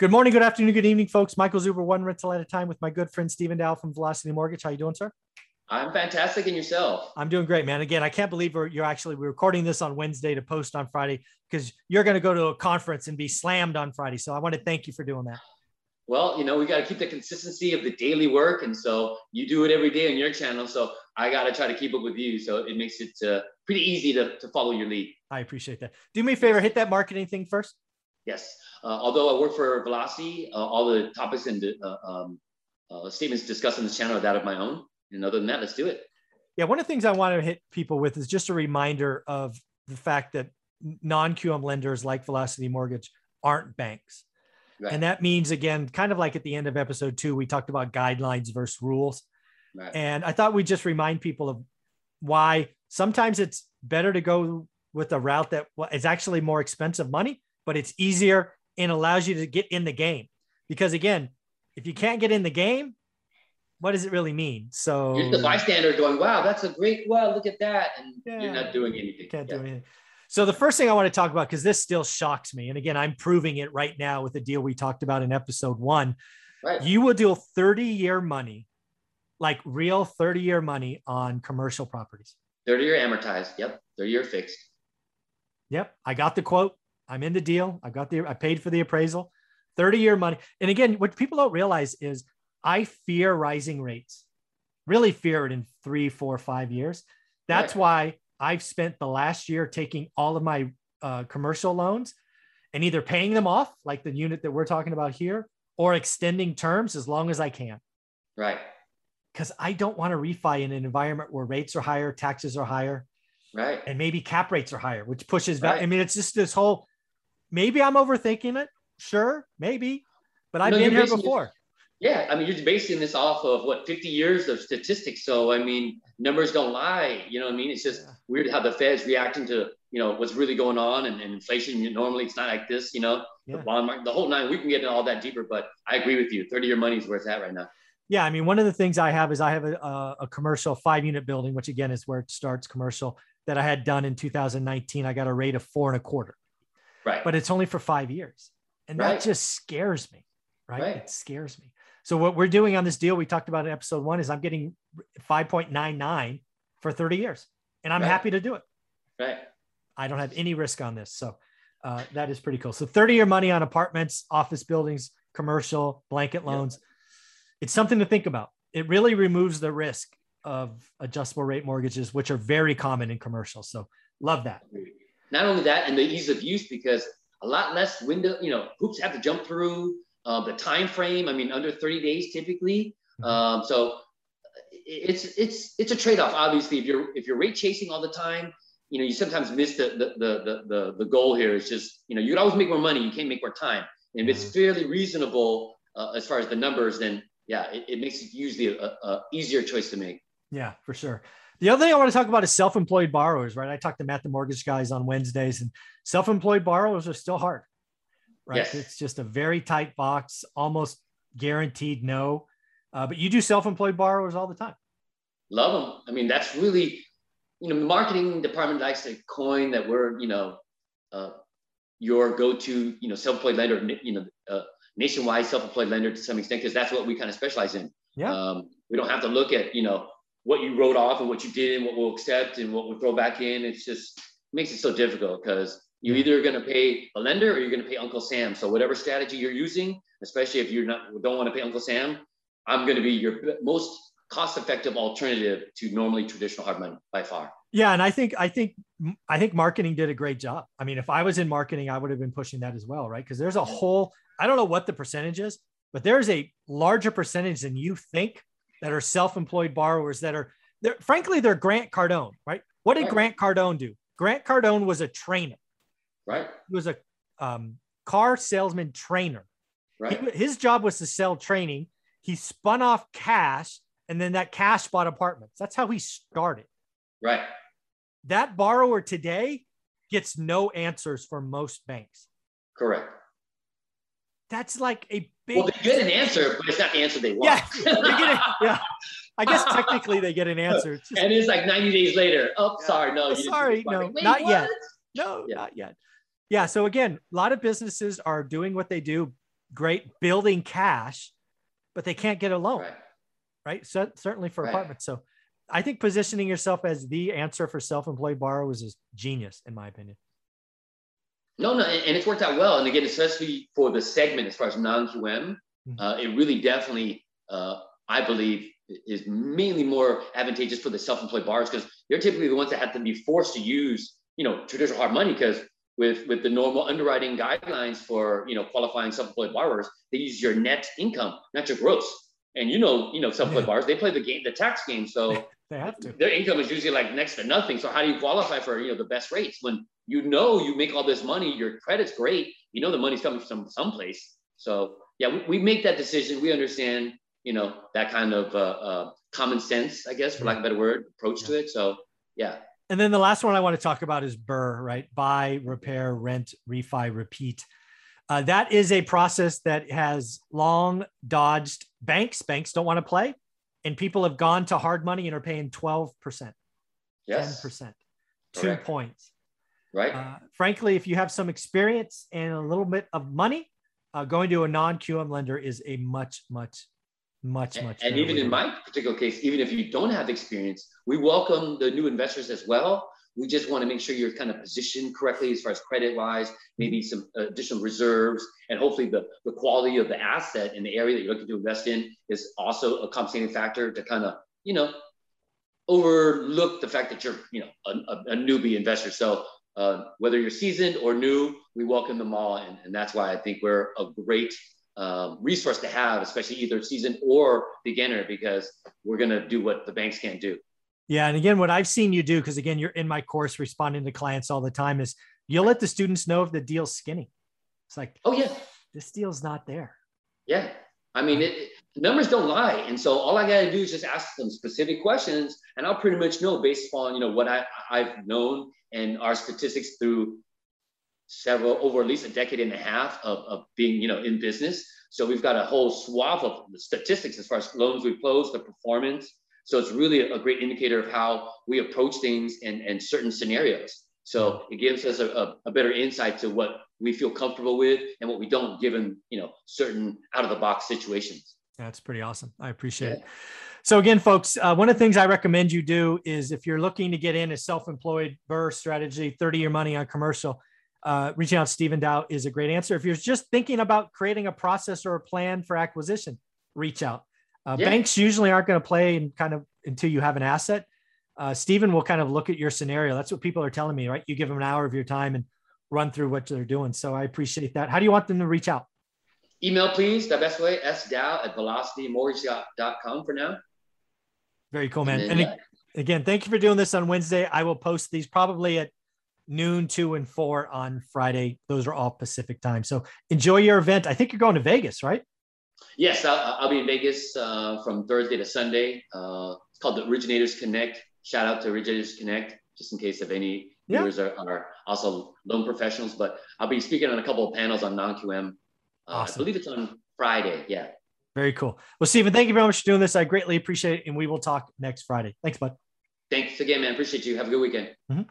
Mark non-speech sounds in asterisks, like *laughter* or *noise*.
Good morning, good afternoon, good evening, folks. Michael Zuber, one rental at a time with my good friend Stephen Dow from Velocity Mortgage. How you doing, sir? I'm fantastic, and yourself? I'm doing great, man. Again, I can't believe we're, you're actually we're recording this on Wednesday to post on Friday because you're going to go to a conference and be slammed on Friday. So I want to thank you for doing that. Well, you know, we got to keep the consistency of the daily work, and so you do it every day on your channel. So I got to try to keep up with you. So it makes it uh, pretty easy to, to follow your lead. I appreciate that. Do me a favor, hit that marketing thing first. Yes. Uh, although I work for Velocity, uh, all the topics and uh, um, uh, statements discussed on this channel are that of my own. And other than that, let's do it. Yeah, one of the things I want to hit people with is just a reminder of the fact that non-QM lenders like Velocity Mortgage aren't banks. Right. And that means, again, kind of like at the end of episode two, we talked about guidelines versus rules. Right. And I thought we'd just remind people of why sometimes it's better to go with a route that is actually more expensive money but it's easier and allows you to get in the game. Because again, if you can't get in the game, what does it really mean? So you're the bystander going, wow, that's a great, well, look at that. And yeah, you're not doing anything. Can't yeah. do anything. So the first thing I want to talk about, because this still shocks me. And again, I'm proving it right now with the deal we talked about in episode one. Right. You will deal 30 year money, like real 30 year money on commercial properties. 30 year amortized. Yep. 30 year fixed. Yep. I got the quote. I'm in the deal. I got the, I paid for the appraisal, 30 year money. And again, what people don't realize is I fear rising rates, really fear it in three, four, five years. That's right. why I've spent the last year taking all of my uh, commercial loans and either paying them off, like the unit that we're talking about here, or extending terms as long as I can. Right. Because I don't want to refi in an environment where rates are higher, taxes are higher, right, and maybe cap rates are higher, which pushes. Right. I mean, it's just this whole maybe I'm overthinking it. Sure, maybe, but I've no, been here before. This, yeah, I mean, you're basing this off of what 50 years of statistics. So, I mean, numbers don't lie. You know what I mean? It's just yeah. weird how the Fed's reacting to you know what's really going on and, and inflation. Normally, it's not like this. You know, yeah. the bond market, the whole nine. We can get into all that deeper, but I agree with you. 30 year money is where it's at right now. Yeah, I mean, one of the things I have is I have a, a commercial five unit building, which again is where it starts commercial that I had done in 2019. I got a rate of four and a quarter. Right. But it's only for five years. And that just scares me. Right? right. It scares me. So what we're doing on this deal we talked about in episode one is I'm getting 5.99 for 30 years. And I'm right. happy to do it. Right. I don't have any risk on this. So uh, that is pretty cool. So 30 year money on apartments, office buildings, commercial, blanket loans. It's something to think about. It really removes the risk of adjustable rate mortgages, which are very common in commercial. So love that. Not only that, and the ease of use because a lot less window, you know, hoops have to jump through. Uh, the time frame, I mean, under 30 days typically. Mm-hmm. Um, so it's it's it's a trade-off. Obviously, if you're if you're rate chasing all the time, you know, you sometimes miss the the the the, the goal here. It's just you know, you'd always make more money. You can't make more time. And if it's mm-hmm. fairly reasonable uh, as far as the numbers, then yeah, it, it makes it usually a, a easier choice to make. Yeah, for sure. The other thing I want to talk about is self-employed borrowers, right? I talked to Matt the mortgage guys on Wednesdays, and self-employed borrowers are still hard, right? Yes. It's just a very tight box, almost guaranteed no. Uh, but you do self-employed borrowers all the time. Love them. I mean, that's really, you know, the marketing department likes to coin that we're, you know, uh, your go-to, you know, self-employed lender, you know, uh, nationwide self-employed lender to some extent, because that's what we kind of specialize in. Yeah. Um, we don't have to look at, you know, what you wrote off and what you did and what we'll accept and what we'll throw back in. It's just it makes it so difficult because you're either going to pay a lender or you're going to pay Uncle Sam. So whatever strategy you're using, especially if you're not don't want to pay Uncle Sam, I'm going to be your most cost-effective alternative to normally traditional hard money by far. Yeah, and I think I think I think marketing did a great job. I mean, if I was in marketing, I would have been pushing that as well, right? Because there's a whole I don't know what the percentage is, but there's a larger percentage than you think that are self-employed borrowers that are they're frankly they're Grant Cardone, right? What did right. Grant Cardone do? Grant Cardone was a trainer. Right. He was a um, car salesman trainer. Right. He, his job was to sell training. He spun off cash and then that cash bought apartments. That's how he started. Right. That borrower today gets no answers from most banks. Correct. That's like a big. Well, they get an answer, but it's not the answer they want. Yeah, they get it. *laughs* Yeah, I guess technically they get an answer. It's just, and it's like 90 days later. Oh, yeah. sorry, no. sorry, no, Wait, not what? yet. No, yeah. not yet. Yeah. So again, a lot of businesses are doing what they do great building cash, but they can't get a loan. Right. right? So certainly for right. apartments. So I think positioning yourself as the answer for self-employed borrowers is genius, in my opinion. No, no, and it's worked out well. And again, especially for the segment as far as non-QM, mm-hmm. uh, it really definitely, uh, I believe, is mainly more advantageous for the self-employed borrowers because they're typically the ones that have to be forced to use, you know, traditional hard money because with with the normal underwriting guidelines for you know qualifying self-employed borrowers, they use your net income, not your gross. And you know, you know, self-employed yeah. borrowers, they play the game, the tax game. So *laughs* they have to. Their income is usually like next to nothing. So how do you qualify for you know the best rates when you know you make all this money, your credit's great, you know the money's coming from someplace. So yeah, we, we make that decision. We understand, you know, that kind of uh, uh, common sense, I guess, for lack of a better word, approach yeah. to it. So yeah. And then the last one I want to talk about is BRRRR, right? Buy, repair, rent, refi, repeat. Uh, that is a process that has long dodged banks. Banks don't want to play, and people have gone to hard money and are paying 12%, yes. 10%, two points. Right. Uh, frankly, if you have some experience and a little bit of money, uh, going to a non QM lender is a much, much, much, much. And, and even in my particular case, even if you don't have experience, we welcome the new investors as well. We just want to make sure you're kind of positioned correctly as far as credit wise, maybe some additional reserves, and hopefully the, the quality of the asset in the area that you're looking to invest in is also a compensating factor to kind of, you know, overlook the fact that you're, you know, a, a, newbie investor. So uh, whether you're seasoned or new, we welcome them all. And, and that's why I think we're a great um, resource to have, especially either seasoned or beginner, because we're going to do what the banks can't do. Yeah. And again, what I've seen you do, because again, you're in my course responding to clients all the time, is you'll let the students know if the deal's skinny. It's like, oh, yeah, this deal's not there. Yeah. I mean, it, numbers don't lie. And so all I got to do is just ask them specific questions and I'll pretty much know based upon, you know, what I, I've known and our statistics through several over at least a decade and a half of, of being you know in business so we've got a whole swath of statistics as far as loans we've closed the performance so it's really a great indicator of how we approach things and, in certain scenarios so it gives us a, a, a better insight to what we feel comfortable with and what we don't given you know certain out of the box situations that's pretty awesome i appreciate yeah. it so again, folks, uh, one of the things I recommend you do is if you're looking to get in a self-employed BRRRR strategy, 30 year money on commercial, uh, reaching out to Stephen Dow is a great answer. If you're just thinking about creating a process or a plan for acquisition, reach out. Uh, yeah. Banks usually aren't going to play and kind of until you have an asset. Uh, Stephen will kind of look at your scenario. That's what people are telling me, right? You give them an hour of your time and run through what they're doing. So I appreciate that. How do you want them to reach out? Email, please. The best way, sdow at velocitymortgage.com for now. Very cool, man. And, and again, thank you for doing this on Wednesday. I will post these probably at noon, two, and four on Friday. Those are all Pacific time. So enjoy your event. I think you're going to Vegas, right? Yes, I'll, I'll be in Vegas uh, from Thursday to Sunday. Uh, it's called the Originators Connect. Shout out to Originators Connect, just in case of any yeah. viewers are, are, also loan professionals. But I'll be speaking on a couple of panels on non-QM. Uh, awesome. I believe it's on Friday. Yeah. Very cool. Well, Stephen, thank you very much for doing this. I greatly appreciate it. And we will talk next Friday. Thanks, bud. Thanks again, man. Appreciate you. Have a good weekend. Mm-hmm.